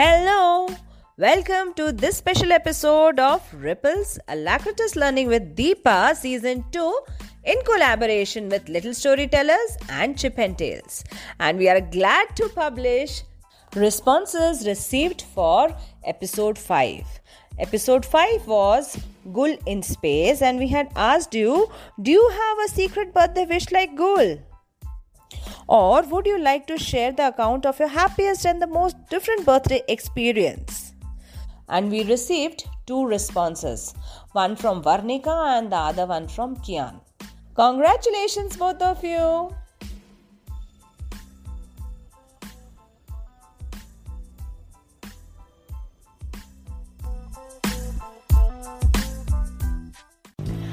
Hello! Welcome to this special episode of Ripples Alacritus Learning with Deepa Season 2 in collaboration with Little Storytellers and Chip and Tales. And we are glad to publish responses received for episode 5. Episode 5 was Gul in Space, and we had asked you Do you have a secret birthday wish like Gul? Or would you like to share the account of your happiest and the most different birthday experience? And we received two responses one from Varnika and the other one from Kian. Congratulations, both of you!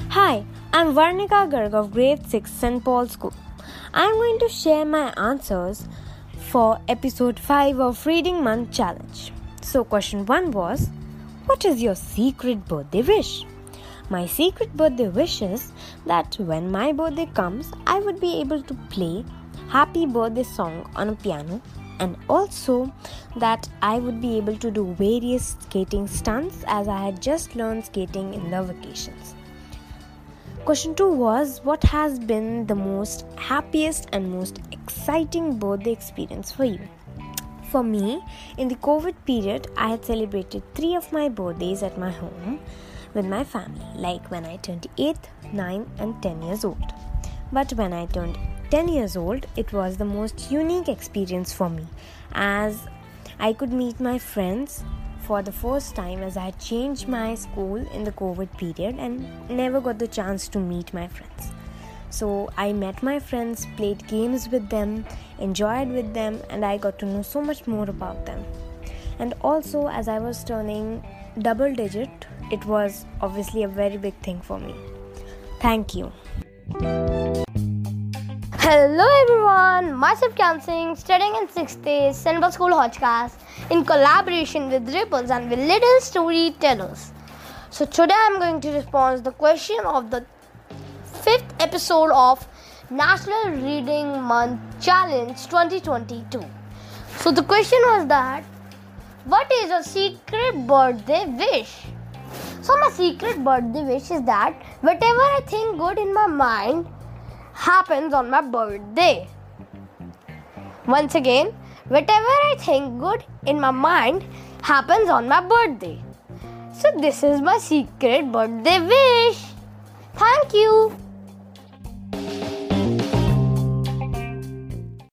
Hi, I'm Varnika Garg of Grade 6 St. Paul School. I'm going to share my answers for episode 5 of Reading Month Challenge. So, question 1 was What is your secret birthday wish? My secret birthday wish is that when my birthday comes, I would be able to play happy birthday song on a piano and also that I would be able to do various skating stunts as I had just learned skating in the vacations. Question 2 was What has been the most happiest and most exciting birthday experience for you? For me, in the COVID period, I had celebrated three of my birthdays at my home with my family, like when I turned 8, 9, and 10 years old. But when I turned 10 years old, it was the most unique experience for me as I could meet my friends for the first time as I had changed my school in the COVID period and never got the chance to meet my friends. So I met my friends, played games with them, enjoyed with them, and I got to know so much more about them. And also, as I was turning double digit, it was obviously a very big thing for me. Thank you. Hello everyone, myself Kyan Singh, studying in 6th day Central School Hodgcast in collaboration with Ripples and with Little Storytellers. So today I'm going to respond to the question of the fifth episode of National Reading Month Challenge 2022. So the question was that what is your secret birthday wish? So my secret birthday wish is that whatever I think good in my mind happens on my birthday. Once again, whatever I think good in my mind happens on my birthday. So, this is my secret birthday wish. Thank you.